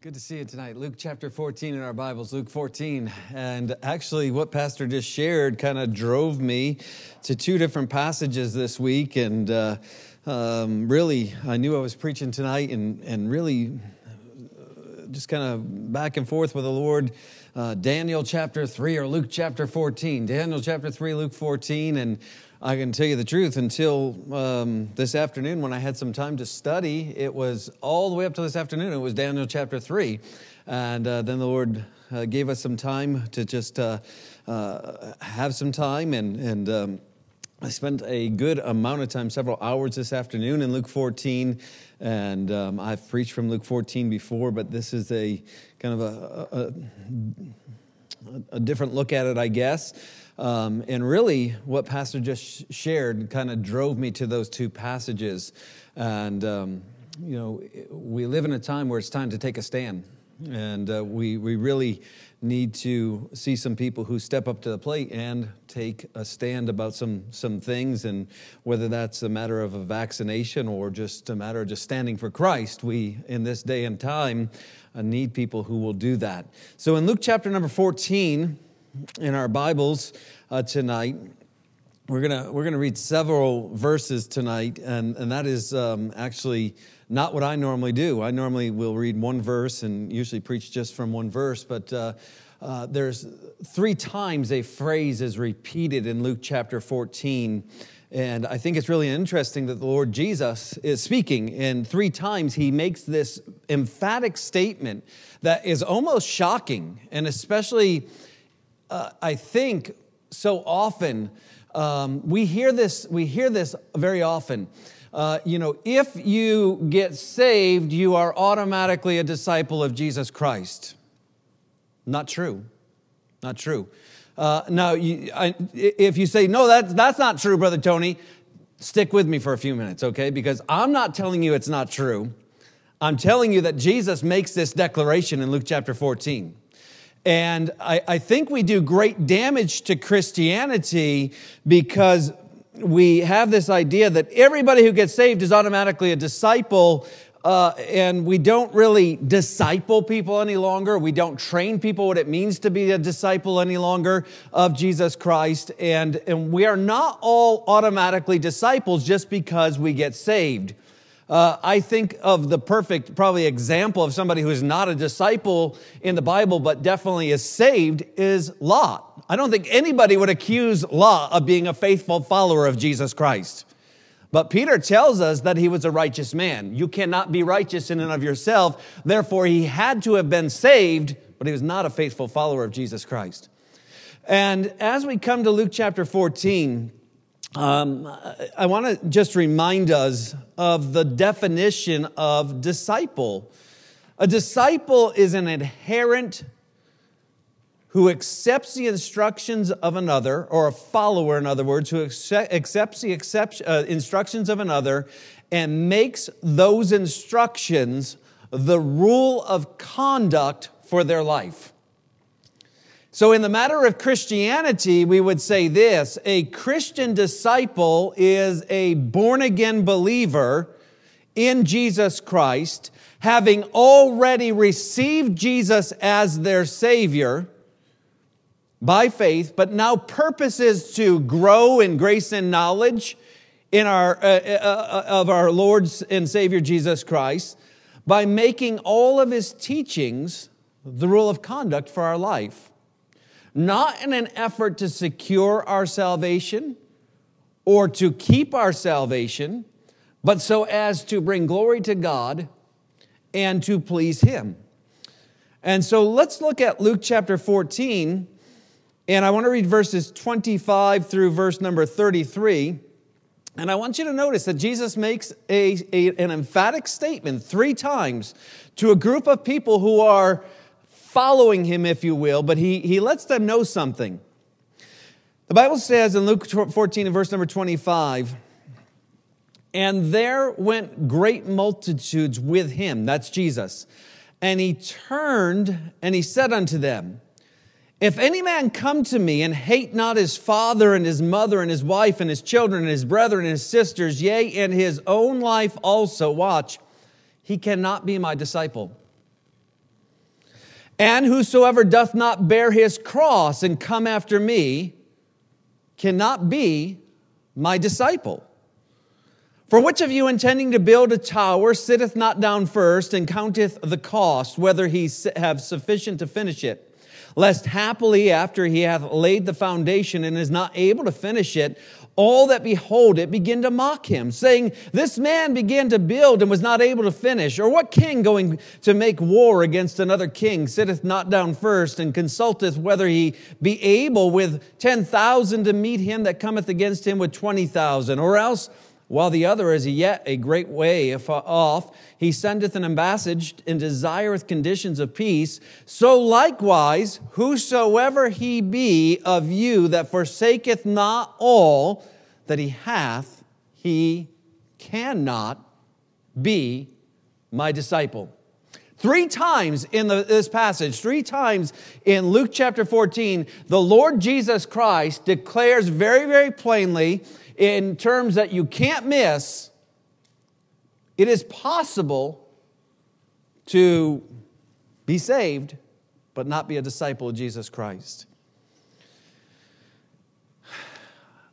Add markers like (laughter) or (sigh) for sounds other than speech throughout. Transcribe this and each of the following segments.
Good to see you tonight. Luke chapter 14 in our Bibles, Luke 14. And actually, what Pastor just shared kind of drove me to two different passages this week. And uh, um, really, I knew I was preaching tonight and, and really uh, just kind of back and forth with the Lord. Uh, Daniel chapter 3 or Luke chapter 14. Daniel chapter 3, Luke 14. And I can tell you the truth, until um, this afternoon when I had some time to study, it was all the way up to this afternoon, it was Daniel chapter 3. And uh, then the Lord uh, gave us some time to just uh, uh have some time. And, and um, I spent a good amount of time, several hours this afternoon in Luke 14. And um, I've preached from Luke 14 before, but this is a kind of a, a, a different look at it, I guess. Um, and really, what Pastor just shared kind of drove me to those two passages. And, um, you know, we live in a time where it's time to take a stand. And uh, we, we really need to see some people who step up to the plate and take a stand about some, some things. And whether that's a matter of a vaccination or just a matter of just standing for Christ, we, in this day and time, uh, need people who will do that. So in Luke chapter number 14, in our Bibles uh, tonight. We're gonna we're gonna read several verses tonight, and and that is um, actually not what I normally do. I normally will read one verse and usually preach just from one verse, but. Uh, uh, there's three times a phrase is repeated in Luke chapter 14. And I think it's really interesting that the Lord Jesus is speaking, and three times he makes this emphatic statement that is almost shocking, and especially uh, I think so often um, we hear this. We hear this very often. Uh, you know, if you get saved, you are automatically a disciple of Jesus Christ. Not true. Not true. Uh, now, you, I, if you say, no, that, that's not true, Brother Tony, stick with me for a few minutes, okay? Because I'm not telling you it's not true. I'm telling you that Jesus makes this declaration in Luke chapter 14. And I, I think we do great damage to Christianity because we have this idea that everybody who gets saved is automatically a disciple. Uh, and we don't really disciple people any longer. We don't train people what it means to be a disciple any longer of Jesus Christ. And, and we are not all automatically disciples just because we get saved. Uh, I think of the perfect, probably example of somebody who is not a disciple in the Bible, but definitely is saved, is Lot. I don't think anybody would accuse Lot of being a faithful follower of Jesus Christ. But Peter tells us that he was a righteous man. You cannot be righteous in and of yourself. Therefore, he had to have been saved, but he was not a faithful follower of Jesus Christ. And as we come to Luke chapter 14, um, I want to just remind us of the definition of disciple. A disciple is an adherent who accepts the instructions of another, or a follower, in other words, who accepts the uh, instructions of another and makes those instructions the rule of conduct for their life. So, in the matter of Christianity, we would say this a Christian disciple is a born again believer in Jesus Christ, having already received Jesus as their Savior by faith, but now purposes to grow in grace and knowledge in our, uh, uh, uh of our Lord and Savior Jesus Christ by making all of his teachings the rule of conduct for our life not in an effort to secure our salvation or to keep our salvation, but so as to bring glory to God and to please Him. And so let's look at Luke chapter 14, and I want to read verses 25 through verse number 33. And I want you to notice that Jesus makes a, a, an emphatic statement three times to a group of people who are following him, if you will, but he, he lets them know something. The Bible says in Luke 14 and verse number 25, and there went great multitudes with him, that's Jesus. And he turned and he said unto them, If any man come to me and hate not his father and his mother and his wife and his children and his brethren and his sisters, yea, and his own life also, watch, he cannot be my disciple. And whosoever doth not bear his cross and come after me cannot be my disciple. For which of you intending to build a tower sitteth not down first and counteth the cost, whether he have sufficient to finish it? Lest happily after he hath laid the foundation and is not able to finish it, all that behold it begin to mock him, saying, This man began to build and was not able to finish. Or what king going to make war against another king sitteth not down first and consulteth whether he be able with 10,000 to meet him that cometh against him with 20,000? Or else, while the other is yet a great way off, he sendeth an ambassage and desireth conditions of peace. So likewise, whosoever he be of you that forsaketh not all that he hath, he cannot be my disciple. Three times in the, this passage, three times in Luke chapter 14, the Lord Jesus Christ declares very, very plainly in terms that you can't miss, it is possible to be saved, but not be a disciple of Jesus Christ.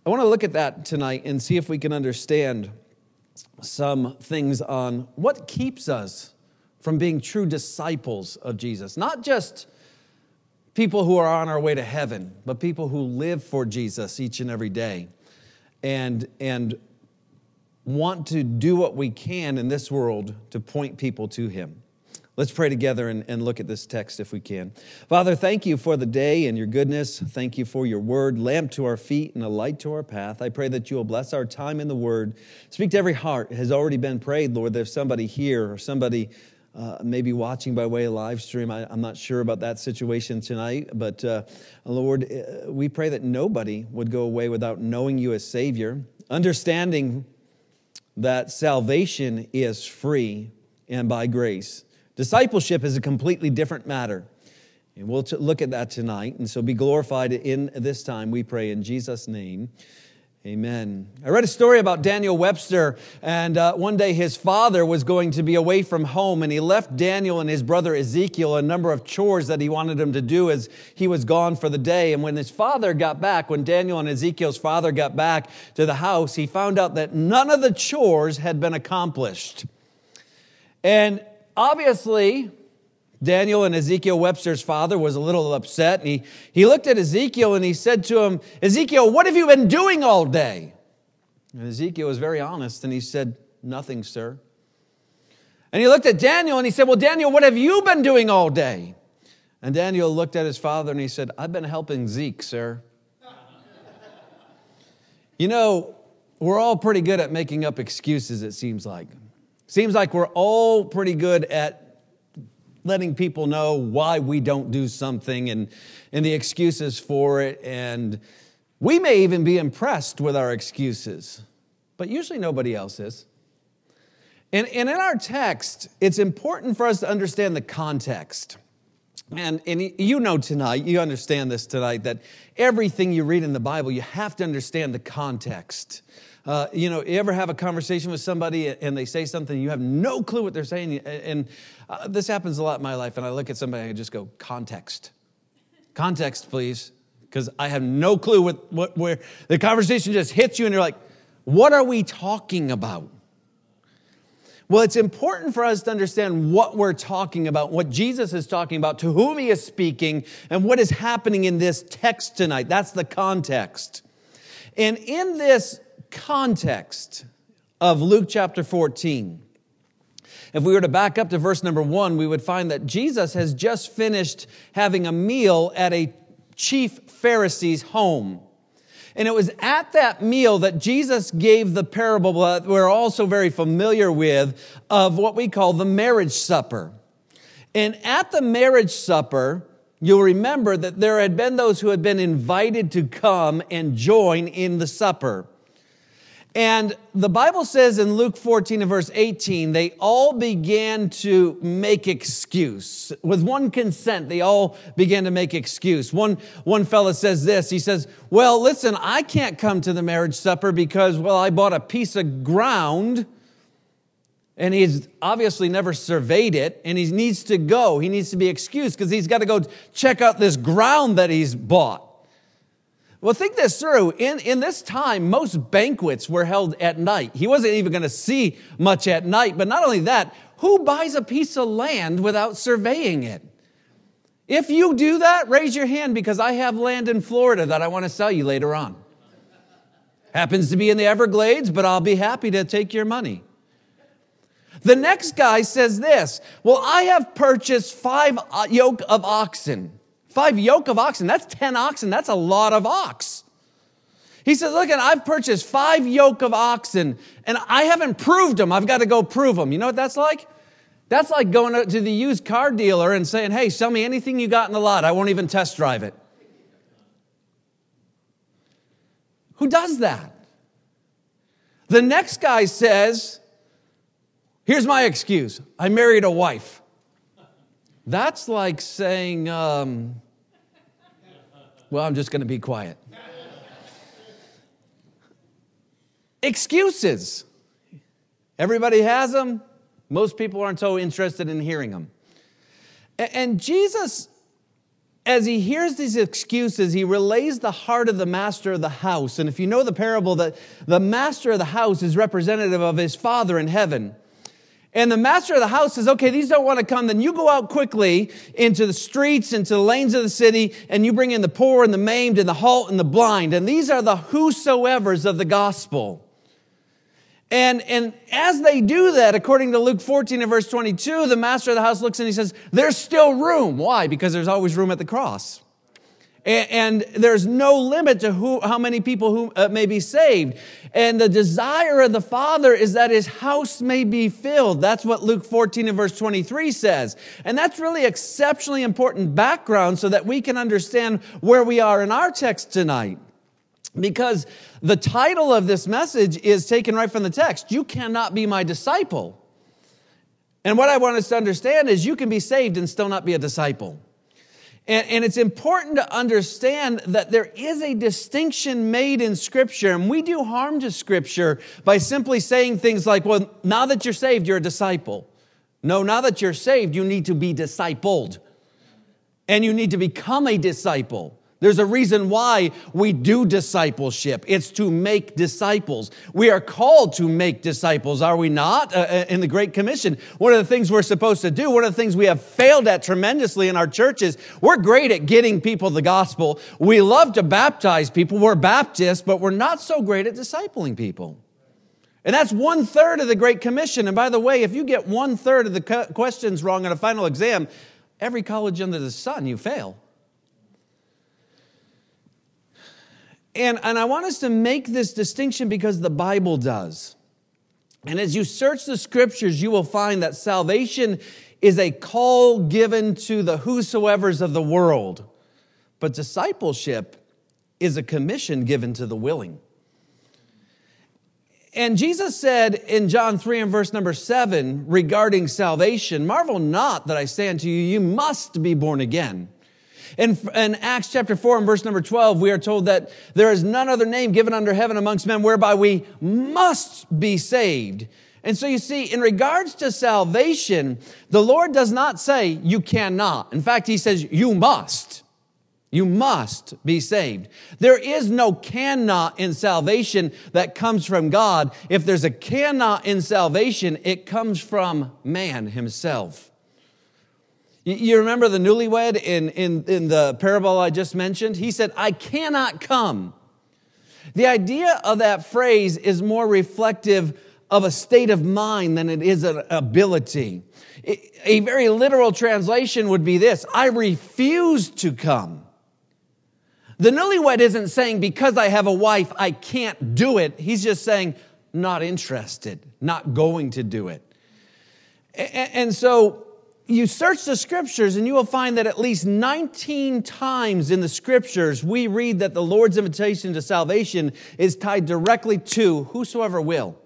I want to look at that tonight and see if we can understand some things on what keeps us from being true disciples of Jesus. Not just people who are on our way to heaven, but people who live for Jesus each and every day and, and want to do what we can in this world to point people to Him. Let's pray together and, and, look at this text if we can. Father, thank you for the day and your goodness. Thank you for your word, lamp to our feet and a light to our path. I pray that you will bless our time in the word. Speak to every heart. It has already been prayed, Lord. There's somebody here or somebody uh, maybe watching by way of live stream. I, am not sure about that situation tonight, but uh, Lord, uh, we pray that nobody would go away without knowing you as Savior, understanding that salvation is free and by grace. Discipleship is a completely different matter. And we'll t- look at that tonight. And so be glorified in this time, we pray in Jesus' name. Amen. I read a story about Daniel Webster, and uh, one day his father was going to be away from home, and he left Daniel and his brother Ezekiel a number of chores that he wanted them to do as he was gone for the day. And when his father got back, when Daniel and Ezekiel's father got back to the house, he found out that none of the chores had been accomplished. And obviously, Daniel and Ezekiel Webster's father was a little upset. And he, he looked at Ezekiel and he said to him, Ezekiel, what have you been doing all day? And Ezekiel was very honest and he said, Nothing, sir. And he looked at Daniel and he said, Well, Daniel, what have you been doing all day? And Daniel looked at his father and he said, I've been helping Zeke, sir. (laughs) you know, we're all pretty good at making up excuses, it seems like. Seems like we're all pretty good at letting people know why we don't do something and, and the excuses for it. And we may even be impressed with our excuses, but usually nobody else is. And, and in our text, it's important for us to understand the context. And, and you know tonight, you understand this tonight, that everything you read in the Bible, you have to understand the context. Uh, you know, you ever have a conversation with somebody and they say something, you have no clue what they're saying, and uh, this happens a lot in my life, and I look at somebody and I just go, context. Context, please. Because I have no clue what, what, where the conversation just hits you, and you're like, what are we talking about? Well, it's important for us to understand what we're talking about, what Jesus is talking about, to whom he is speaking, and what is happening in this text tonight. That's the context. And in this context of Luke chapter 14, if we were to back up to verse number one, we would find that Jesus has just finished having a meal at a chief Pharisee's home. And it was at that meal that Jesus gave the parable that we're also very familiar with of what we call the marriage supper. And at the marriage supper, you'll remember that there had been those who had been invited to come and join in the supper. And the Bible says in Luke 14 and verse 18, they all began to make excuse. With one consent, they all began to make excuse. One, one fella says this, he says, well, listen, I can't come to the marriage supper because, well, I bought a piece of ground and he's obviously never surveyed it and he needs to go he needs to be excused because he's got to go check out this ground that he's bought well think this through. In, in this time most banquets were held at night. He wasn't even going to see much at night but not only that who buys a piece of land without surveying it? If you do that raise your hand because i have land in florida that i want to sell you later on. Happens to be in the everglades but i'll be happy to take your money. The next guy says this Well, I have purchased five uh, yoke of oxen. Five yoke of oxen. That's 10 oxen. That's a lot of ox. He says, Look, and I've purchased five yoke of oxen and I haven't proved them. I've got to go prove them. You know what that's like? That's like going to the used car dealer and saying, Hey, sell me anything you got in the lot. I won't even test drive it. Who does that? The next guy says, Here's my excuse I married a wife. That's like saying, um, well, I'm just going to be quiet. Excuses. Everybody has them. Most people aren't so interested in hearing them. And Jesus, as he hears these excuses, he relays the heart of the master of the house. And if you know the parable, that the master of the house is representative of his father in heaven. And the master of the house says, okay, these don't want to come. Then you go out quickly into the streets, into the lanes of the city, and you bring in the poor and the maimed and the halt and the blind. And these are the whosoever's of the gospel. And, and as they do that, according to Luke 14 and verse 22, the master of the house looks and he says, there's still room. Why? Because there's always room at the cross and, there's no limit to who, how many people who uh, may be saved. And the desire of the Father is that his house may be filled. That's what Luke 14 and verse 23 says. And that's really exceptionally important background so that we can understand where we are in our text tonight. Because the title of this message is taken right from the text. You cannot be my disciple. And what I want us to understand is you can be saved and still not be a disciple. And, and, it's important to understand that there is a distinction made in Scripture, and we do harm to Scripture by simply saying things like, well, now that you're saved, you're a disciple. No, now that you're saved, you need to be discipled, and you need to become a disciple. There's a reason why we do discipleship. It's to make disciples. We are called to make disciples, are we not? Uh, uh, in the Great Commission, one of the things we're supposed to do, one of the things we have failed at tremendously in our churches, we're great at getting people the gospel. We love to baptize people. We're Baptists, but we're not so great at discipling people. And that's one third of the Great Commission. And by the way, if you get one third of the questions wrong on a final exam, every college under the sun, you fail. And, and I want us to make this distinction because the Bible does. And as you search the scriptures, you will find that salvation is a call given to the whosoever's of the world. But discipleship is a commission given to the willing. And Jesus said in John 3 and verse number 7 regarding salvation, Marvel not that I say unto you, you must be born again. In, in Acts chapter 4 and verse number 12, we are told that there is none other name given under heaven amongst men whereby we must be saved. And so you see, in regards to salvation, the Lord does not say you cannot. In fact, He says you must. You must be saved. There is no cannot in salvation that comes from God. If there's a cannot in salvation, it comes from man himself. You remember the newlywed in, in, in the parable I just mentioned? He said, I cannot come. The idea of that phrase is more reflective of a state of mind than it is an ability. A very literal translation would be this I refuse to come. The newlywed isn't saying, because I have a wife, I can't do it. He's just saying, not interested, not going to do it. And so you search the scriptures and you will find that at least 19 times in the scriptures we read that the Lord's invitation to salvation is tied directly to whosoever will.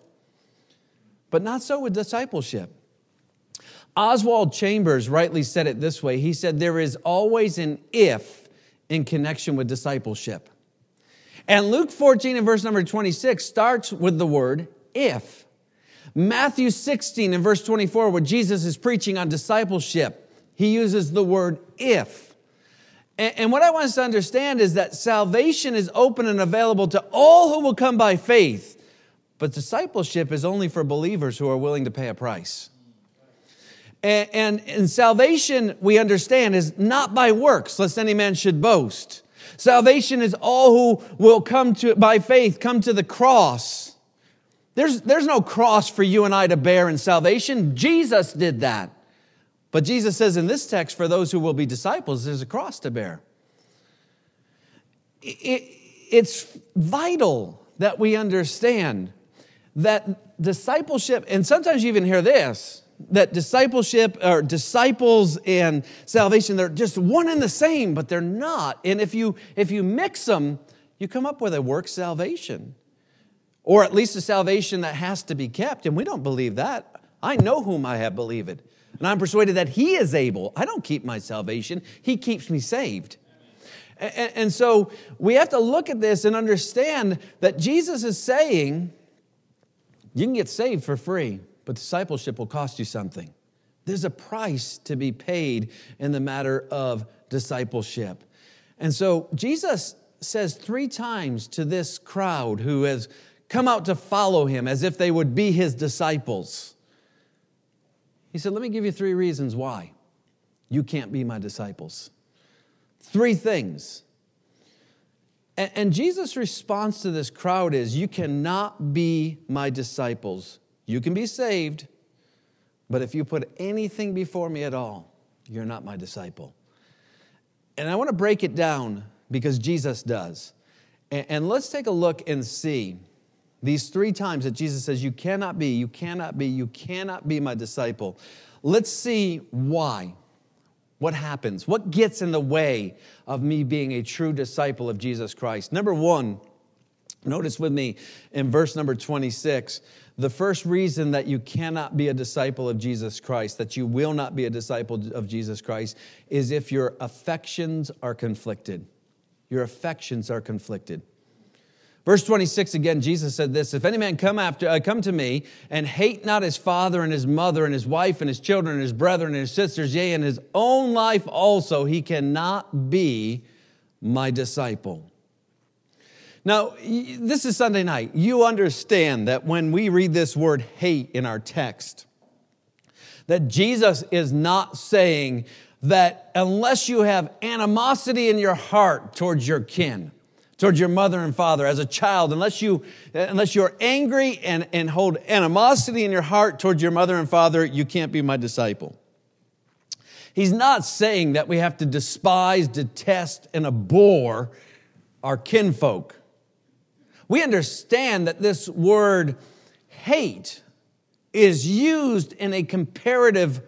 But not so with discipleship. Oswald Chambers rightly said it this way he said, There is always an if in connection with discipleship. And Luke 14 and verse number 26 starts with the word if. Matthew 16 and verse 24, where Jesus is preaching on discipleship, he uses the word if. And, what I want us to understand is that salvation is open and available to all who will come by faith, but discipleship is only for believers who are willing to pay a price. And, and, and, salvation, we understand, is not by works, lest any man should boast. Salvation is all who will come to by faith, come to the cross. There's, there's no cross for you and I to bear in salvation. Jesus did that. But Jesus says in this text, for those who will be disciples, there's a cross to bear. It, it's vital that we understand that discipleship, and sometimes you even hear this, that discipleship or disciples and salvation they're just one and the same but they're not and if you if you mix them you come up with a work salvation or at least a salvation that has to be kept. And we don't believe that. I know whom i have believed. And i'm persuaded that he is able. I don't keep my salvation. He keeps me saved. And, and so we have to look at this and understand that jesus is saying you can get saved for free but discipleship will cost you something. There's a price to be paid in the matter of discipleship. And so Jesus says three times to this crowd who has come out to follow him as if they would be his disciples. He said, Let me give you three reasons why you can't be my disciples. Three things. And, Jesus' response to this crowd is, You cannot be my disciples you can be saved, but if you put anything before me at all, you're not my disciple. And I want to break it down because Jesus does. And, let's take a look and see these three times that Jesus says, You cannot be, you cannot be, you cannot be my disciple. Let's see why. What happens? What gets in the way of me being a true disciple of Jesus Christ? Number one, notice with me in verse number 26 the first reason that you cannot be a disciple of Jesus Christ, that you will not be a disciple of Jesus Christ, is if your affections are conflicted. Your affections are conflicted. Verse 26 again, Jesus said this If any man come, after, uh, come to me and hate not his father and his mother and his wife and his children and his brethren and his sisters, yea, and his own life also, he cannot be my disciple. Now, this is Sunday night. You understand that when we read this word hate in our text, that Jesus is not saying that unless you have animosity in your heart towards your kin, towards your mother and father as a child, unless, you, unless you're angry and, and hold animosity in your heart towards your mother and father, you can't be my disciple. He's not saying that we have to despise, detest, and abhor our kinfolk. We understand that this word hate is used in a comparative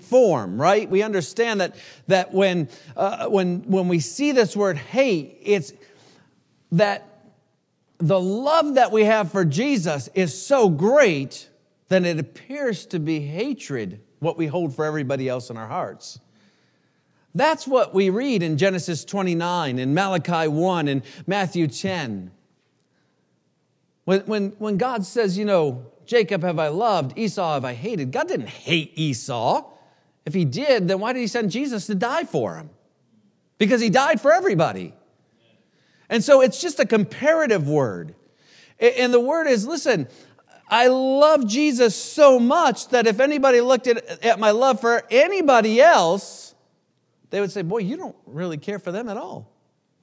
form, right? We understand that, that when, uh, when, when we see this word hate, it's that the love that we have for Jesus is so great that it appears to be hatred, what we hold for everybody else in our hearts. That's what we read in Genesis 29, in Malachi 1, and Matthew 10. When, when, when God says, you know, Jacob have I loved, Esau have I hated, God didn't hate Esau. If he did, then why did he send Jesus to die for him? Because he died for everybody. And so it's just a comparative word. And the word is listen, I love Jesus so much that if anybody looked at, at my love for anybody else, they would say, Boy, you don't really care for them at all.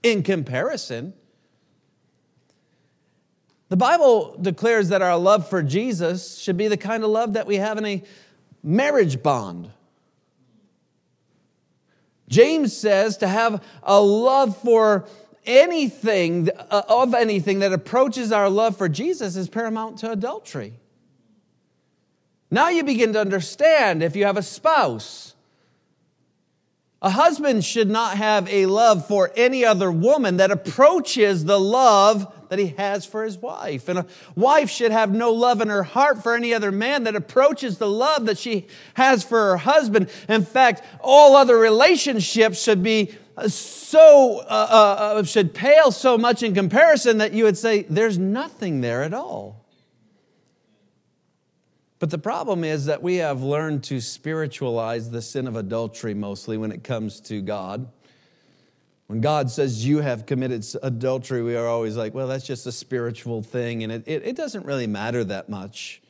In comparison, the Bible declares that our love for Jesus should be the kind of love that we have in a marriage bond. James says to have a love for anything, uh, of anything that approaches our love for Jesus is paramount to adultery. Now you begin to understand if you have a spouse. A husband should not have a love for any other woman that approaches the love that he has for his wife. And a wife should have no love in her heart for any other man that approaches the love that she has for her husband. In fact, all other relationships should be so, uh, uh, uh, should pale so much in comparison that you would say, there's nothing there at all. But the problem is that we have learned to spiritualize the sin of adultery mostly when it comes to God. When God says you have committed adultery, we are always like, well, that's just a spiritual thing, and it, it, it doesn't really matter that much.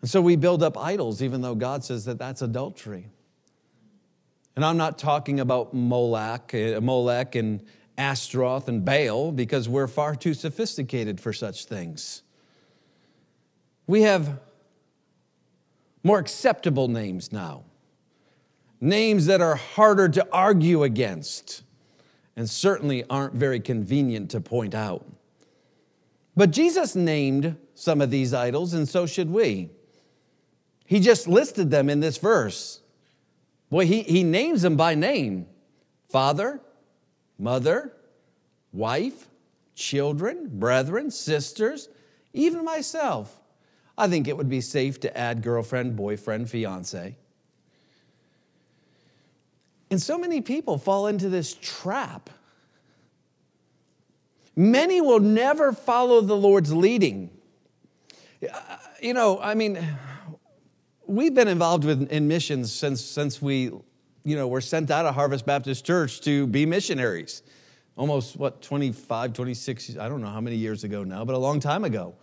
And so we build up idols, even though God says that that's adultery. And I'm not talking about Molech, uh, Molech and Ashtaroth and Baal because we're far too sophisticated for such things. We have more acceptable names now, names that are harder to argue against and certainly aren't very convenient to point out. But Jesus named some of these idols, and so should we. He just listed them in this verse. Boy, he, he names them by name father, mother, wife, children, brethren, sisters, even myself. I think it would be safe to add girlfriend, boyfriend, fiance. And so many people fall into this trap. Many will never follow the Lord's leading. Uh, you know, I mean, we've been involved with, in missions since, since we, you know, were sent out of Harvest Baptist Church to be missionaries. Almost, what, 25, 26, I don't know how many years ago now, but a long time ago.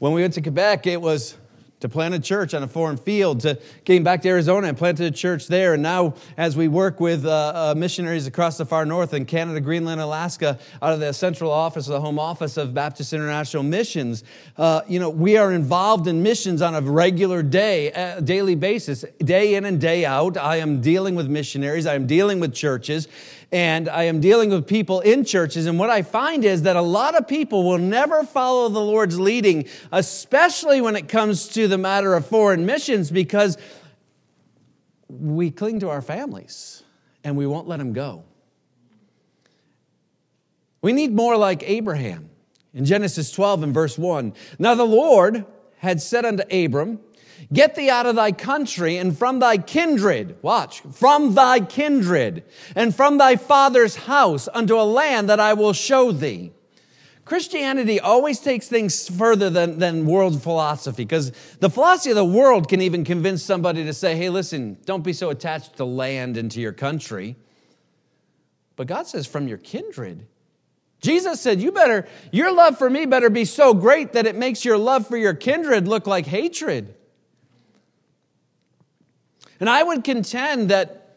When we went to Quebec, it was to plant a church on a foreign field, to came back to Arizona and planted a church there. And now, as we work with uh, uh, missionaries across the far north in Canada, Greenland, Alaska, out of the central office, the home office of Baptist International Missions, uh, you know, we are involved in missions on a regular day, uh, daily basis, day in and day out. I am dealing with missionaries. I am dealing with churches and I am dealing with people in churches. And what I find is that a lot of people will never follow the Lord's leading, especially when it comes to the matter of foreign missions, because we cling to our families and we won't let them go. We need more like Abraham. In Genesis 12 and verse 1, now the Lord had said unto Abram, Get thee out of thy country and from thy kindred, watch, from thy kindred and from thy father's house unto a land that I will show thee. Christianity always takes things further than, than world philosophy because the philosophy of the world can even convince somebody to say, hey, listen, don't be so attached to land and to your country. But God says, from your kindred. Jesus said, you better, your love for me better be so great that it makes your love for your kindred look like hatred. And I would contend that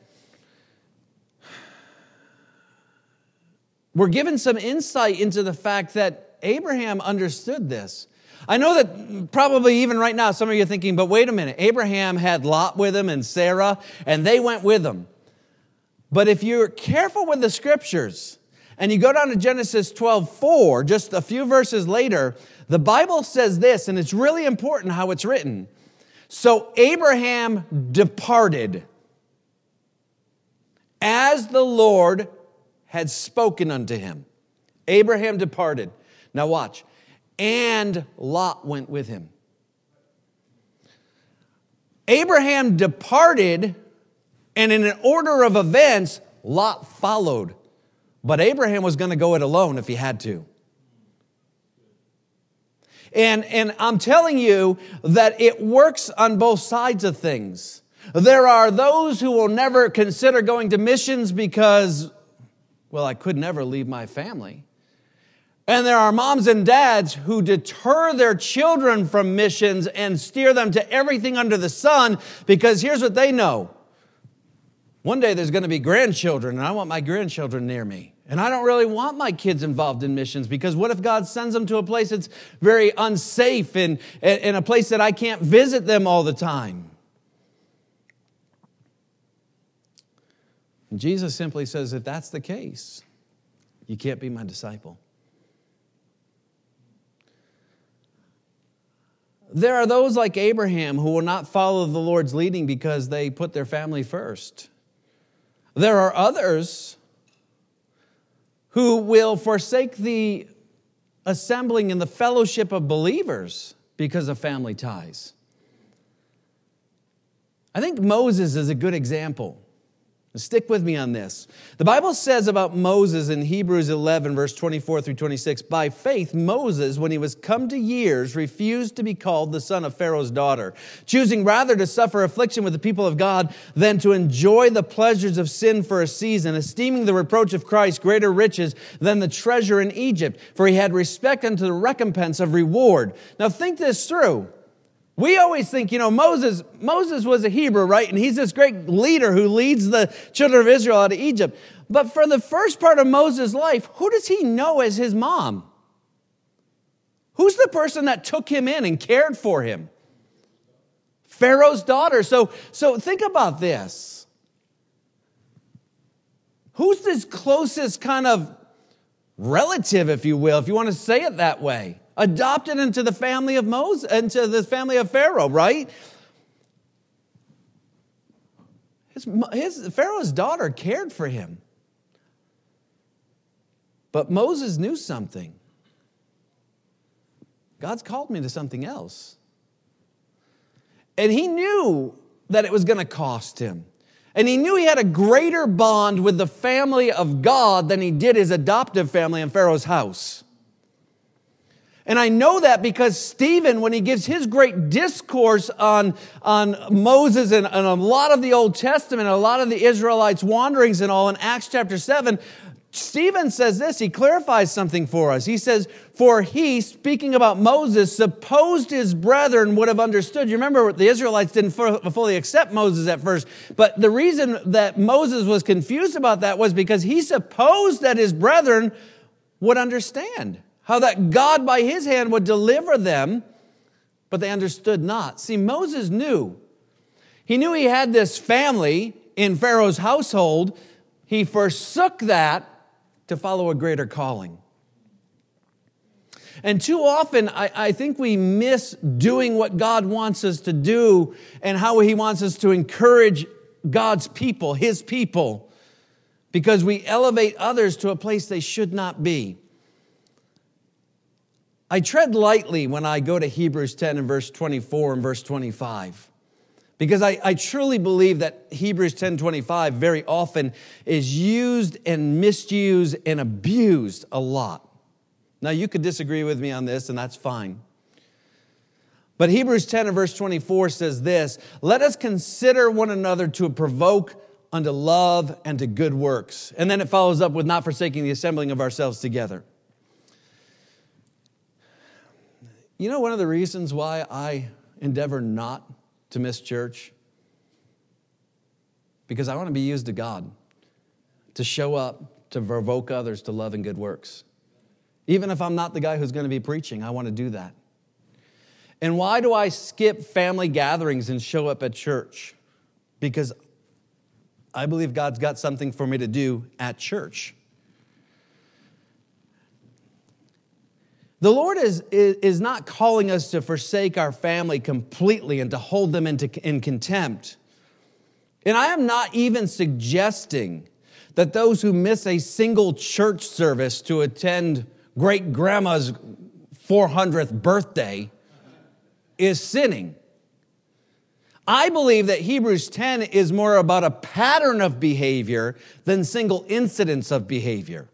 we're given some insight into the fact that Abraham understood this. I know that probably even right now, some of you are thinking, but wait a minute, Abraham had Lot with him and Sarah, and they went with him. But if you're careful with the scriptures, and you go down to Genesis 12 4, just a few verses later, the Bible says this, and it's really important how it's written. So Abraham departed as the Lord had spoken unto him. Abraham departed. Now watch. And Lot went with him. Abraham departed, and in an order of events, Lot followed. But Abraham was going to go it alone if he had to. And, and I'm telling you that it works on both sides of things. There are those who will never consider going to missions because, well, I could never leave my family. And there are moms and dads who deter their children from missions and steer them to everything under the sun because here's what they know. One day there's going to be grandchildren, and I want my grandchildren near me. And I don't really want my kids involved in missions because what if God sends them to a place that's very unsafe and, and a place that I can't visit them all the time? And Jesus simply says, if that's the case, you can't be my disciple. There are those like Abraham who will not follow the Lord's leading because they put their family first. There are others who will forsake the assembling and the fellowship of believers because of family ties. I think Moses is a good example. Stick with me on this. The Bible says about Moses in Hebrews 11, verse 24 through 26 By faith, Moses, when he was come to years, refused to be called the son of Pharaoh's daughter, choosing rather to suffer affliction with the people of God than to enjoy the pleasures of sin for a season, esteeming the reproach of Christ greater riches than the treasure in Egypt, for he had respect unto the recompense of reward. Now, think this through. We always think, you know, Moses, Moses was a Hebrew, right? And he's this great leader who leads the children of Israel out of Egypt. But for the first part of Moses' life, who does he know as his mom? Who's the person that took him in and cared for him? Pharaoh's daughter. So, so think about this. Who's this closest kind of relative, if you will, if you want to say it that way? Adopted into the family of Moses, into the family of Pharaoh, right? His, his, Pharaoh's daughter cared for him. But Moses knew something. God's called me to something else. And he knew that it was going to cost him. And he knew he had a greater bond with the family of God than he did his adoptive family in Pharaoh's house. And I know that because Stephen, when he gives his great discourse on, on Moses and, and a lot of the Old Testament, a lot of the Israelites' wanderings and all in Acts chapter 7, Stephen says this, he clarifies something for us. He says, For he, speaking about Moses, supposed his brethren would have understood. You remember the Israelites didn't fully accept Moses at first, but the reason that Moses was confused about that was because he supposed that his brethren would understand how that God by his hand would deliver them, but they understood not. See, Moses knew. He knew he had this family in Pharaoh's household. He forsook that to follow a greater calling. And too often, I, I, think we miss doing what God wants us to do and how He wants us to encourage God's people, His people, because we elevate others to a place they should not be. I tread lightly when I go to Hebrews 10 and verse 24 and verse 25. Because I, I truly believe that Hebrews 10 25 very often is used and misused and abused a lot. Now, you could disagree with me on this, and that's fine. But Hebrews 10 and verse 24 says this Let us consider one another to provoke unto love and to good works. And then it follows up with not forsaking the assembling of ourselves together. You know, one of the reasons why I endeavor not to miss church? Because I want to be used to God, to show up, to provoke others to love and good works. Even if I'm not the guy who's going to be preaching, I want to do that. And why do I skip family gatherings and show up at church? Because I believe God's got something for me to do at church. The Lord is, is not calling us to forsake our family completely and to hold them into, in contempt. And I am not even suggesting that those who miss a single church service to attend great grandma's 400th birthday is sinning. I believe that Hebrews 10 is more about a pattern of behavior than single incidents of behavior.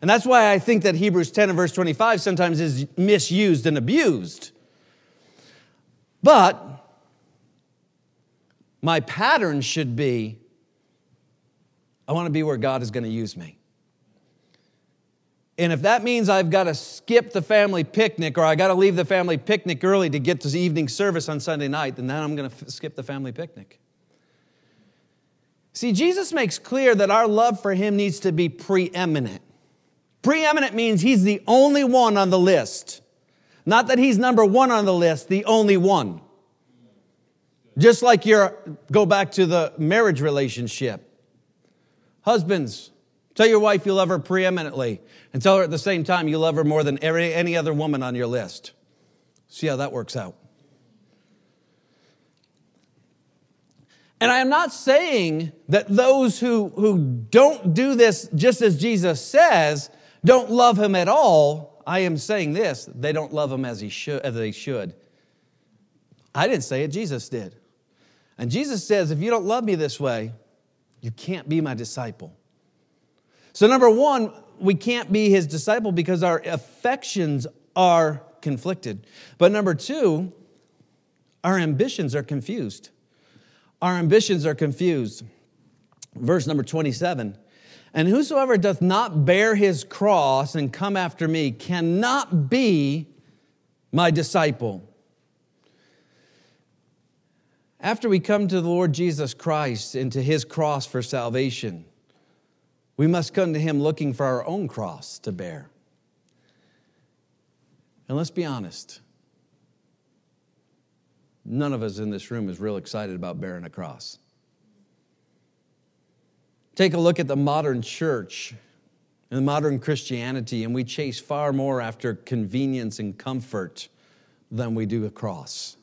And that's why I think that Hebrews 10 and verse 25 sometimes is misused and abused. But my pattern should be I want to be where God is going to use me. And if that means I've got to skip the family picnic or I got to leave the family picnic early to get to the evening service on Sunday night, then I'm going to skip the family picnic. See, Jesus makes clear that our love for him needs to be preeminent. Preeminent means he's the only one on the list. Not that he's number one on the list, the only one. Just like your, go back to the marriage relationship. Husbands, tell your wife you love her preeminently and tell her at the same time you love her more than every, any other woman on your list. See how that works out. And I am not saying that those who, who don't do this just as Jesus says don't love him at all, I am saying this, they don't love him as, he should, as they should. I didn't say it, Jesus did. And Jesus says, if you don't love me this way, You can't be my disciple. So, number one, we can't be his disciple because our affections are conflicted. But number two, our ambitions are confused. Our ambitions are confused. Verse number 27 And whosoever doth not bear his cross and come after me cannot be my disciple. After we come to the Lord Jesus Christ and to his cross for salvation, we must come to him looking for our own cross to bear. And let's be honest, none of us in this room is real excited about bearing a cross. Take a look at the modern church and the modern Christianity, and we chase far more after convenience and comfort than we do a cross.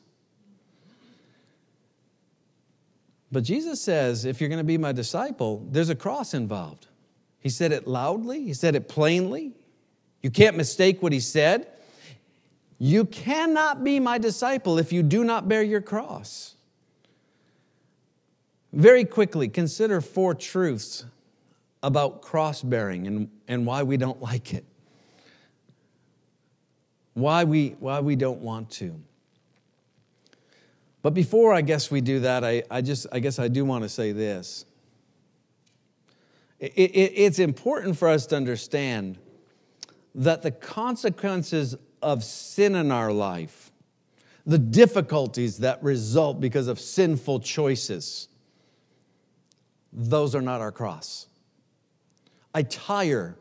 But Jesus says, if you're going to be my disciple, there's a cross involved. He said it loudly, he said it plainly. You can't mistake what he said. You cannot be my disciple if you do not bear your cross. Very quickly, consider four truths about cross bearing and, and why we don't like it. Why we, why we don't want to. But before I guess we do that, I, I just I guess I do want to say this. It, it, it's important for us to understand that the consequences of sin in our life, the difficulties that result because of sinful choices, those are not our cross. I tire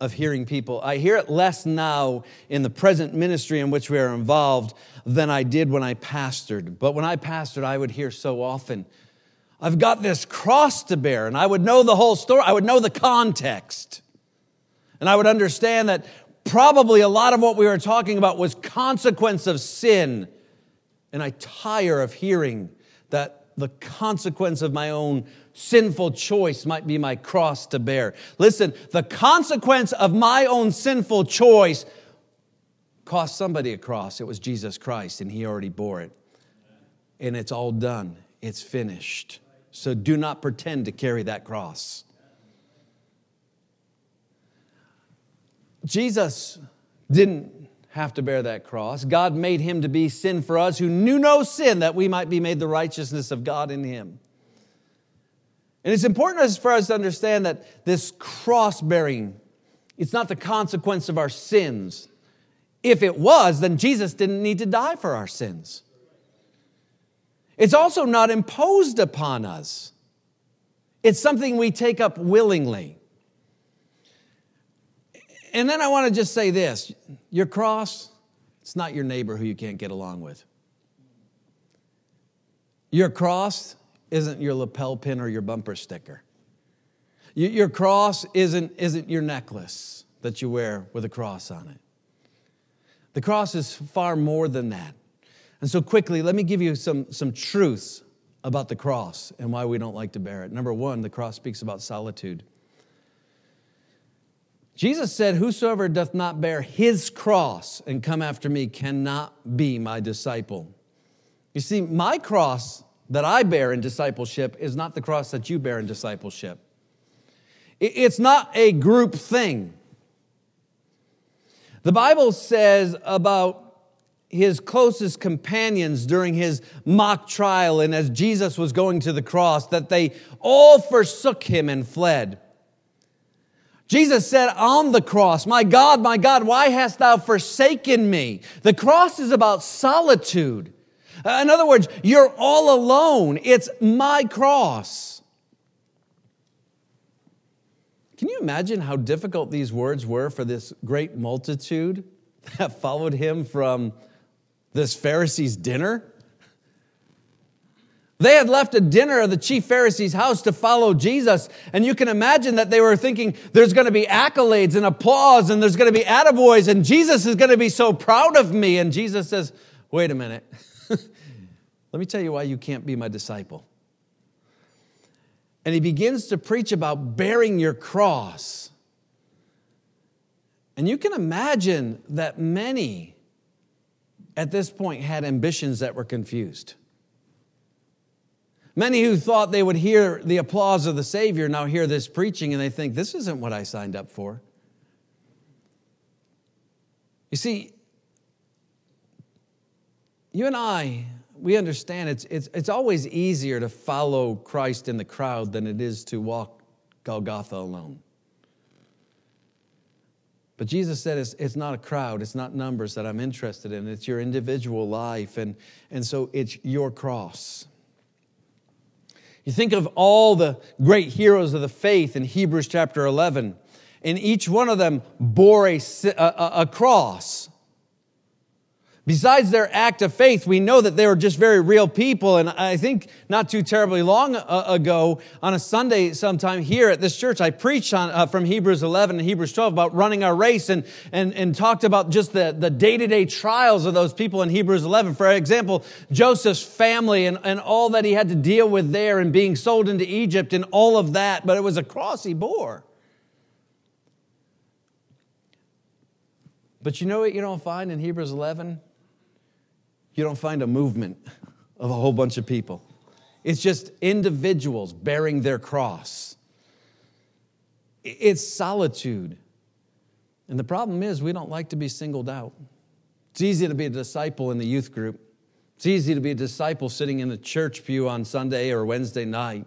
of hearing people. I hear it less now in the present ministry in which we are involved than I did when I pastored. But when I pastored, I would hear so often, I've got this cross to bear, and I would know the whole story, I would know the context. And I would understand that probably a lot of what we were talking about was consequence of sin. And I tire of hearing that the consequence of my own sinful choice might be my cross to bear. Listen, the consequence of my own sinful choice cost somebody a cross. It was Jesus Christ, and He already bore it. And it's all done, it's finished. So do not pretend to carry that cross. Jesus didn't have to bear that cross. God made him to be sin for us who knew no sin, that we might be made the righteousness of God in him. And it's important for us to understand that this cross bearing, it's not the consequence of our sins. If it was, then Jesus didn't need to die for our sins. It's also not imposed upon us, it's something we take up willingly. And then I want to just say this your cross, it's not your neighbor who you can't get along with. Your cross isn't your lapel pin or your bumper sticker. Your cross isn't, isn't your necklace that you wear with a cross on it. The cross is far more than that. And so, quickly, let me give you some, some truths about the cross and why we don't like to bear it. Number one, the cross speaks about solitude. Jesus said, Whosoever doth not bear his cross and come after me cannot be my disciple. You see, my cross that I bear in discipleship is not the cross that you bear in discipleship. It's not a group thing. The Bible says about his closest companions during his mock trial and as Jesus was going to the cross that they all forsook him and fled. Jesus said on the cross, My God, my God, why hast thou forsaken me? The cross is about solitude. Uh, in other words, you're all alone. It's my cross. Can you imagine how difficult these words were for this great multitude (laughs) that followed him from this Pharisee's dinner? They had left a dinner of the chief Pharisee's house to follow Jesus. And you can imagine that they were thinking there's going to be accolades and applause and there's going to be attaboys and Jesus is going to be so proud of me. And Jesus says, wait a minute. (laughs) Let me tell you why you can't be my disciple. And he begins to preach about bearing your cross. And you can imagine that many at this point had ambitions that were confused. Many who thought they would hear the applause of the Savior now hear this preaching and they think, this isn't what I signed up for. You see, you and I, we understand it's, it's, it's always easier to follow Christ in the crowd than it is to walk Golgotha alone. But Jesus said it's, it's not a crowd, it's not numbers that I'm interested in, it's your individual life. And, and so it's your cross. You think of all the great heroes of the faith in Hebrews chapter 11, and each one of them bore a, a, a cross. Besides their act of faith, we know that they were just very real people. And I think not too terribly long ago, on a Sunday sometime here at this church, I preached on, uh, from Hebrews 11 and Hebrews 12 about running our race and, and, and talked about just the, the day-to-day trials of those people in Hebrews 11. For example, Joseph's family and, and all that he had to deal with there and being sold into Egypt and all of that. But it was a cross he bore. But you know what you don't find in Hebrews 11? You don't find a movement of a whole bunch of people. It's just individuals bearing their cross. It's solitude. And the problem is, we don't like to be singled out. It's easy to be a disciple in the youth group. It's easy to be a disciple sitting in the church pew on Sunday or Wednesday night.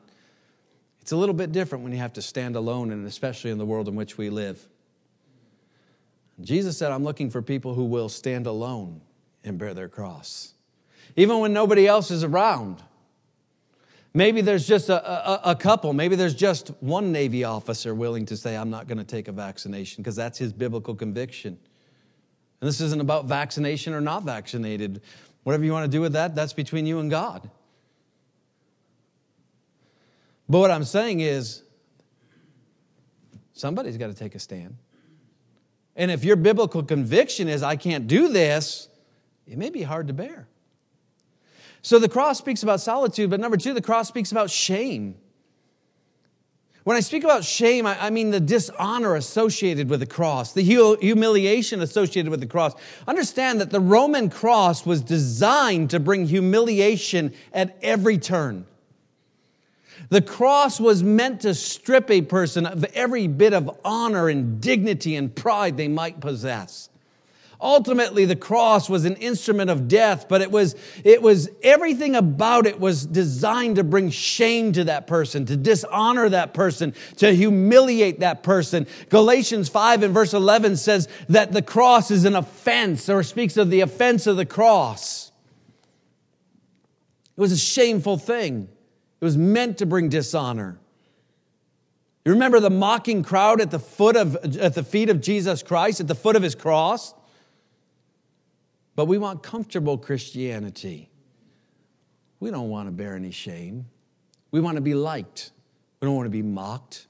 It's a little bit different when you have to stand alone, and especially in the world in which we live. Jesus said, I'm looking for people who will stand alone and bear their cross. Even when nobody else is around. Maybe there's just a, a, a, couple, maybe there's just one Navy officer willing to say, I'm not going to take a vaccination, because that's his biblical conviction. And this isn't about vaccination or not vaccinated. Whatever you want to do with that, that's between you and God. But what I'm saying is, somebody's got to take a stand. And if your biblical conviction is, I can't do this, it may be hard to bear. So the cross speaks about solitude, but number two, the cross speaks about shame. When I speak about shame, I, mean the dishonor associated with the cross, the humiliation associated with the cross. Understand that the Roman cross was designed to bring humiliation at every turn. The cross was meant to strip a person of every bit of honor and dignity and pride they might possess. Ultimately, the cross was an instrument of death, but it was, it was everything about it was designed to bring shame to that person, to dishonor that person, to humiliate that person. Galatians 5 and verse 11 says that the cross is an offense or speaks of the offense of the cross. It was a shameful thing. It was meant to bring dishonor. You remember the mocking crowd at the foot of at the feet of Jesus Christ, at the foot of his cross? But we want comfortable Christianity. We don't want to bear any shame. We want to be liked. We don't want to be mocked.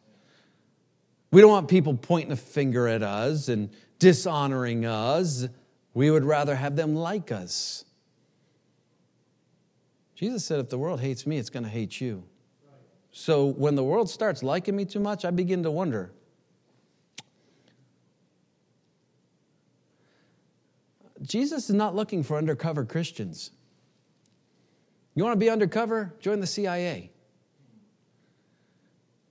We don't want people pointing a finger at us and dishonoring us. We would rather have them like us. Jesus said, if the world hates me, it's going to hate you. So when the world starts liking me too much, I begin to wonder Jesus is not looking for undercover Christians. You want to be undercover? Join the CIA.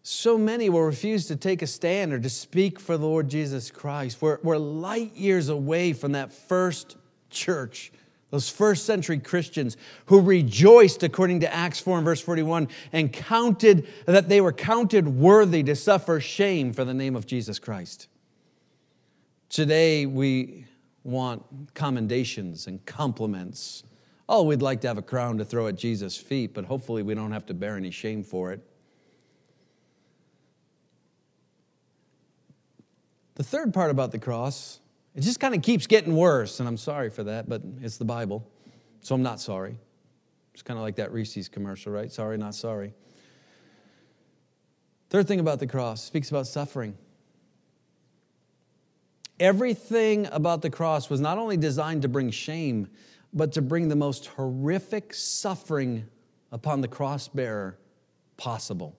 So many will refuse to take a stand or to speak for the Lord Jesus Christ. We're, we're light years away from that first church, those first century Christians who rejoiced, according to Acts 4 and verse 41, and counted that they were counted worthy to suffer shame for the name of Jesus Christ. Today, we want commendations and compliments. Oh, we'd like to have a crown to throw at Jesus' feet, but hopefully we don't have to bear any shame for it. The third part about the cross, it just kind of keeps getting worse, and I'm sorry for that, but it's the Bible, so I'm not sorry. It's kind of like that Reese's commercial, right? Sorry, not sorry. Third thing about the cross speaks about suffering. Everything about the cross was not only designed to bring shame, but to bring the most horrific suffering upon the cross bearer possible.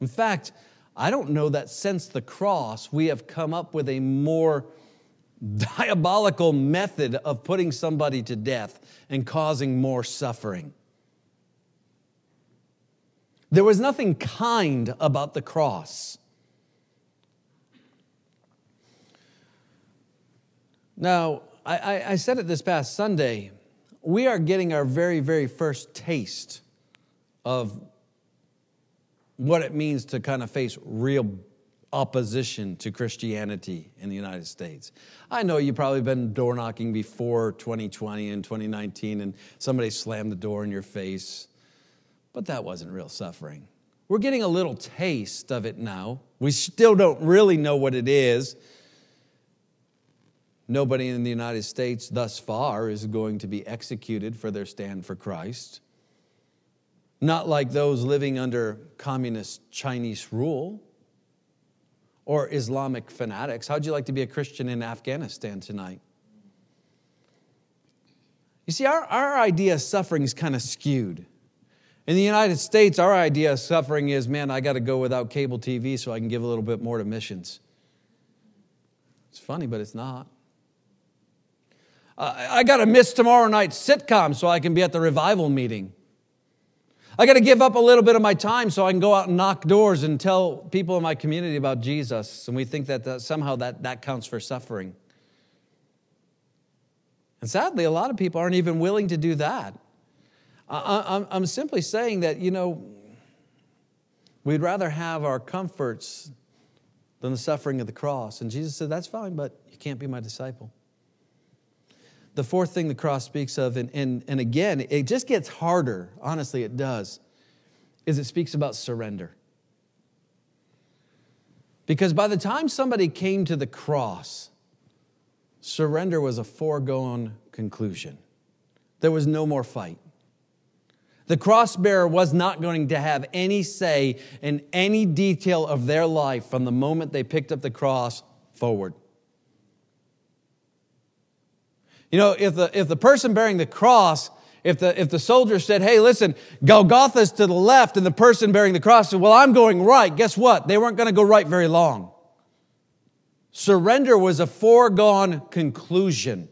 In fact, I don't know that since the cross we have come up with a more (laughs) diabolical method of putting somebody to death and causing more suffering. There was nothing kind about the cross. Now, I, I, said it this past Sunday. We are getting our very, very first taste of what it means to kind of face real opposition to Christianity in the United States. I know you've probably been door knocking before 2020 and 2019, and somebody slammed the door in your face, but that wasn't real suffering. We're getting a little taste of it now. We still don't really know what it is. Nobody in the United States thus far is going to be executed for their stand for Christ. Not like those living under communist Chinese rule or Islamic fanatics. How'd you like to be a Christian in Afghanistan tonight? You see, our, our idea of suffering is kind of skewed. In the United States, our idea of suffering is man, I got to go without cable TV so I can give a little bit more to missions. It's funny, but it's not. I got to miss tomorrow night's sitcom so I can be at the revival meeting. I got to give up a little bit of my time so I can go out and knock doors and tell people in my community about Jesus. And we think that, that somehow that, that counts for suffering. And sadly, a lot of people aren't even willing to do that. I, I'm simply saying that, you know, we'd rather have our comforts than the suffering of the cross. And Jesus said, That's fine, but you can't be my disciple. The fourth thing the cross speaks of, and, and, and again, it just gets harder, honestly, it does, is it speaks about surrender. Because by the time somebody came to the cross, surrender was a foregone conclusion. There was no more fight. The cross bearer was not going to have any say in any detail of their life from the moment they picked up the cross forward. You know, if the, if the person bearing the cross, if the, if the soldier said, hey, listen, Golgotha's to the left, and the person bearing the cross said, well, I'm going right, guess what? They weren't going to go right very long. Surrender was a foregone conclusion.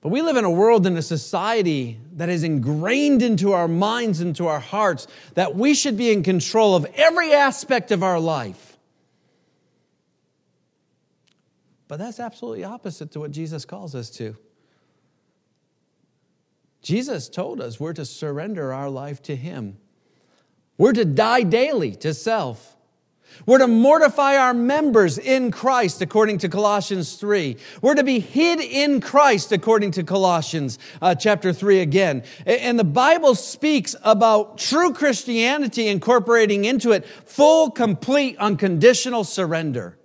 But we live in a world and a society that is ingrained into our minds, into our hearts, that we should be in control of every aspect of our life. But that's absolutely opposite to what Jesus calls us to. Jesus told us we're to surrender our life to Him. We're to die daily to self. We're to mortify our members in Christ, according to Colossians 3. We're to be hid in Christ, according to Colossians uh, chapter 3 again. And the Bible speaks about true Christianity incorporating into it full, complete, unconditional surrender.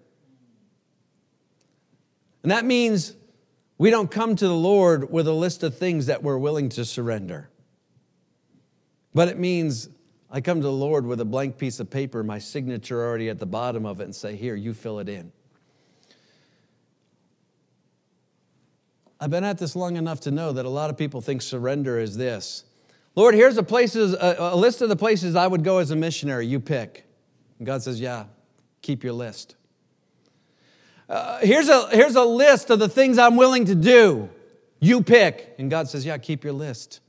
And that means we don't come to the Lord with a list of things that we're willing to surrender. But it means I come to the Lord with a blank piece of paper, my signature already at the bottom of it, and say, Here, you fill it in. I've been at this long enough to know that a lot of people think surrender is this Lord, here's a, places, a, a list of the places I would go as a missionary. You pick. And God says, Yeah, keep your list. Uh, here's, a, here's a list of the things I'm willing to do. You pick. And God says, Yeah, keep your list.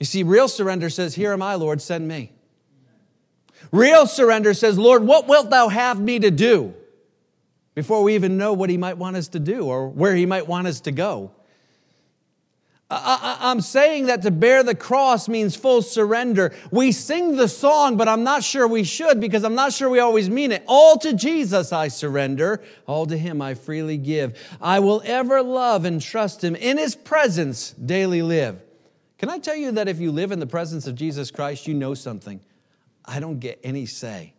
You see, real surrender says, Here am I, Lord, send me. Real surrender says, Lord, what wilt thou have me to do? Before we even know what he might want us to do or where he might want us to go. I, am saying that to bear the cross means full surrender. We sing the song, but I'm not sure we should because I'm not sure we always mean it. All to Jesus I surrender, all to Him I freely give. I will ever love and trust Him. In His presence daily live. Can I tell you that if you live in the presence of Jesus Christ, you know something? I don't get any say.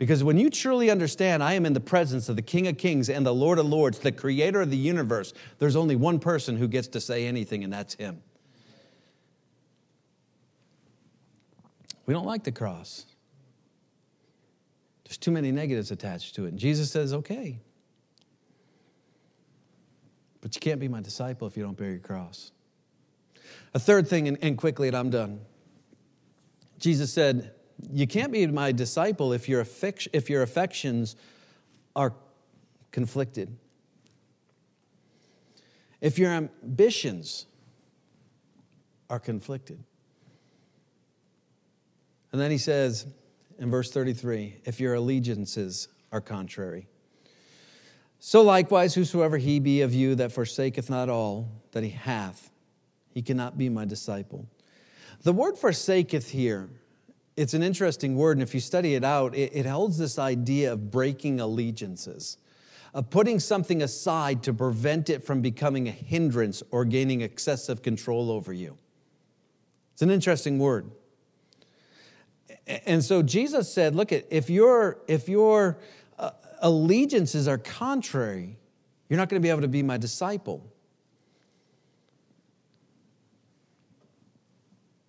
Because when you truly understand, I am in the presence of the King of Kings and the Lord of Lords, the creator of the universe, there's only one person who gets to say anything, and that's Him. We don't like the cross. There's too many negatives attached to it. And Jesus says, okay. But you can't be my disciple if you don't bear your cross. A third thing, and, and quickly, and I'm done. Jesus said, you can't be my disciple if your, if your affections are conflicted. If your ambitions are conflicted. And then he says in verse 33 if your allegiances are contrary. So likewise, whosoever he be of you that forsaketh not all that he hath, he cannot be my disciple. The word forsaketh here, it's an interesting word, and if you study it out, it, it holds this idea of breaking allegiances, of putting something aside to prevent it from becoming a hindrance or gaining excessive control over you. It's an interesting word. And so Jesus said, look, if your, if your uh, allegiances are contrary, you're not going to be able to be my disciple.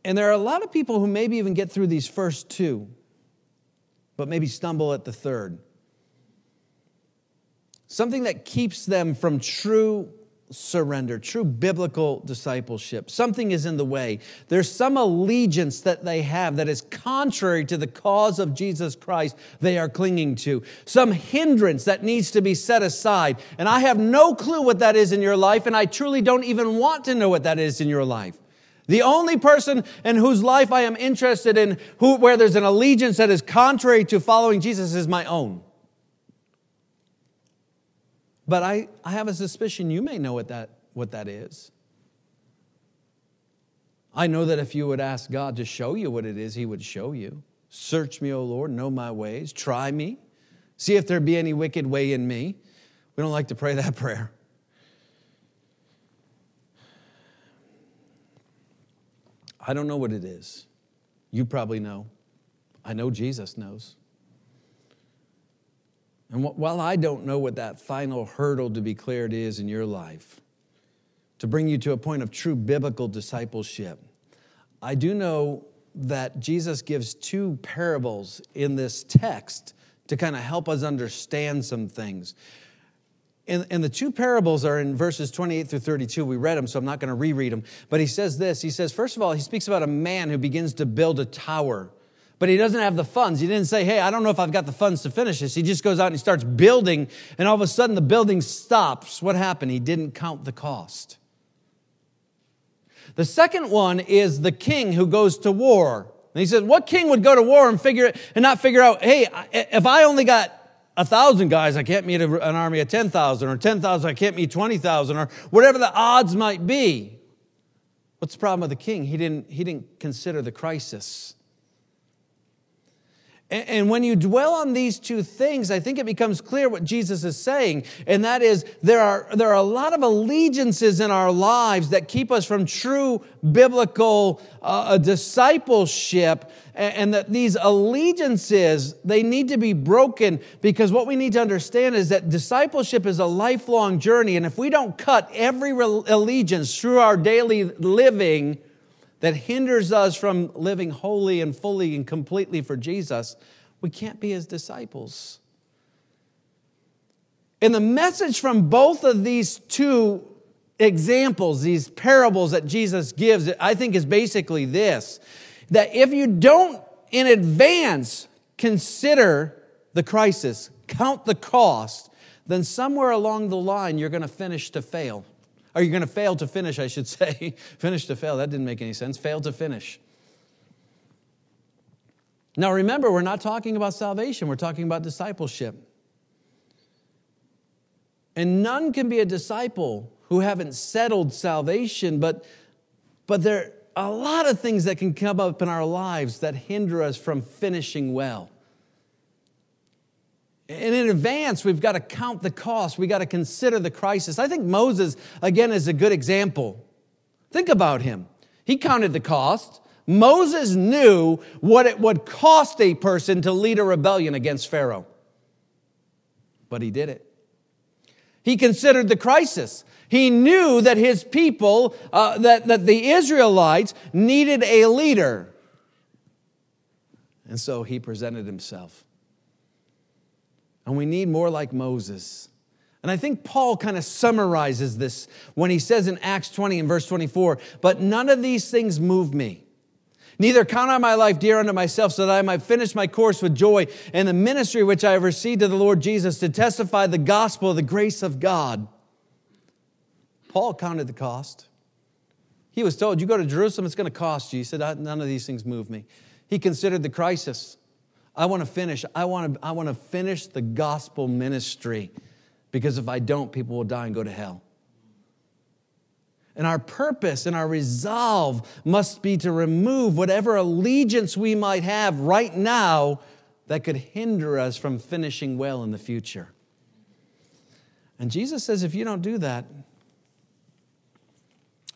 And there are a lot of people who maybe even get through these first two, but maybe stumble at the third. Something that keeps them from true surrender, true biblical discipleship. Something is in the way. There's some allegiance that they have that is contrary to the cause of Jesus Christ they are clinging to. Some hindrance that needs to be set aside. And I have no clue what that is in your life, and I truly don't even want to know what that is in your life. The only person in whose life I am interested in, who, where there's an allegiance that is contrary to following Jesus, is my own. But I, I have a suspicion you may know what that, what that is. I know that if you would ask God to show you what it is, He would show you. Search me, O Lord, know my ways, try me, see if there be any wicked way in me. We don't like to pray that (laughs) prayer. I don't know what it is. You probably know. I know Jesus knows. And while I don't know what that final hurdle to be cleared is in your life, to bring you to a point of true biblical discipleship, I do know that Jesus gives two parables in this text to kind of help us understand some things. And, and, the two parables are in verses 28 through 32. We read them, so I'm not going to reread them. But he says this He says, first of all, he speaks about a man who begins to build a tower but he doesn't have the funds. He didn't say, Hey, I don't know if I've got the funds to finish this. He just goes out and he starts building, and all of a sudden the building stops. What happened? He didn't count the cost. The second one is the king who goes to war. And he says, What king would go to war and figure it and not figure out, hey, if I only got a thousand guys, I can't meet an army of 10,000, or 10,000, I can't meet 20,000, or whatever the odds might be. What's the problem with the king? He didn't, he didn't consider the crisis. And when you dwell on these two things, I think it becomes clear what Jesus is saying. And that is, there are, there are a lot of allegiances in our lives that keep us from true biblical uh, discipleship. And that these allegiances, they need to be broken because what we need to understand is that discipleship is a lifelong journey. And if we don't cut every allegiance through our daily living, that hinders us from living wholly and fully and completely for Jesus, we can't be his disciples. And the message from both of these two examples, these parables that Jesus gives, I think is basically this that if you don't in advance consider the crisis, count the cost, then somewhere along the line you're going to finish to fail. Are you going to fail to finish, I should say? (laughs) finish to fail. That didn't make any sense. Fail to finish. Now remember, we're not talking about salvation, we're talking about discipleship. And none can be a disciple who haven't settled salvation, but, but there are a lot of things that can come up in our lives that hinder us from finishing well. And in advance, we've got to count the cost. We've got to consider the crisis. I think Moses, again, is a good example. Think about him. He counted the cost. Moses knew what it would cost a person to lead a rebellion against Pharaoh. But he did it. He considered the crisis. He knew that his people, uh, that, that the Israelites needed a leader. And so he presented himself. And we need more like Moses. And I think Paul kind of summarizes this when he says in Acts 20 and verse 24, but none of these things move me. Neither count I my life dear unto myself, so that I might finish my course with joy and the ministry which I have received of the Lord Jesus to testify the gospel of the grace of God. Paul counted the cost. He was told, You go to Jerusalem, it's going to cost you. He said, None of these things move me. He considered the crisis. I want to finish. I want to, I want to finish the gospel ministry because if I don't, people will die and go to hell. And our purpose and our resolve must be to remove whatever allegiance we might have right now that could hinder us from finishing well in the future. And Jesus says, if you don't do that,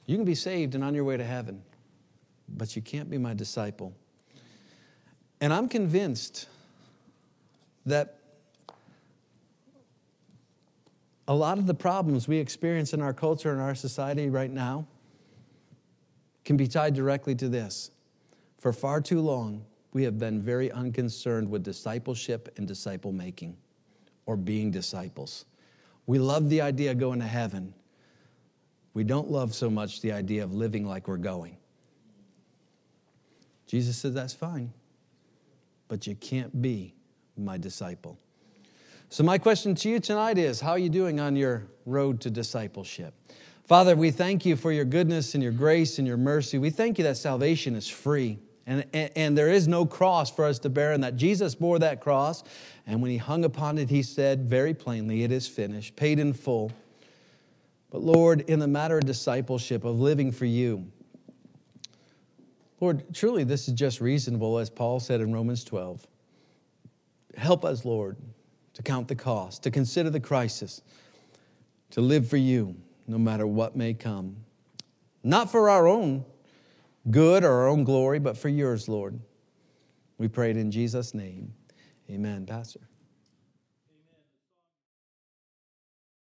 you can be saved and on your way to heaven, but you can't be my disciple. And I'm convinced that a lot of the problems we experience in our culture and our society right now can be tied directly to this. For far too long, we have been very unconcerned with discipleship and disciple making or being disciples. We love the idea of going to heaven. We don't love so much the idea of living like we're going. Jesus says that's fine, but you can't be my disciple. So, my question to you tonight is How are you doing on your road to discipleship? Father, we thank you for your goodness and your grace and your mercy. We thank you that salvation is free. And, and, and, there is no cross for us to bear, and that Jesus bore that cross. And when he hung upon it, he said very plainly, It is finished, paid in full. But Lord, in the matter of discipleship, of living for you, Lord, truly this is just reasonable, as Paul said in Romans 12. Help us, Lord, to count the cost, to consider the crisis, to live for you no matter what may come. Not for our own good or our own glory, but for yours, Lord. We pray it in Jesus' name. Amen, Pastor.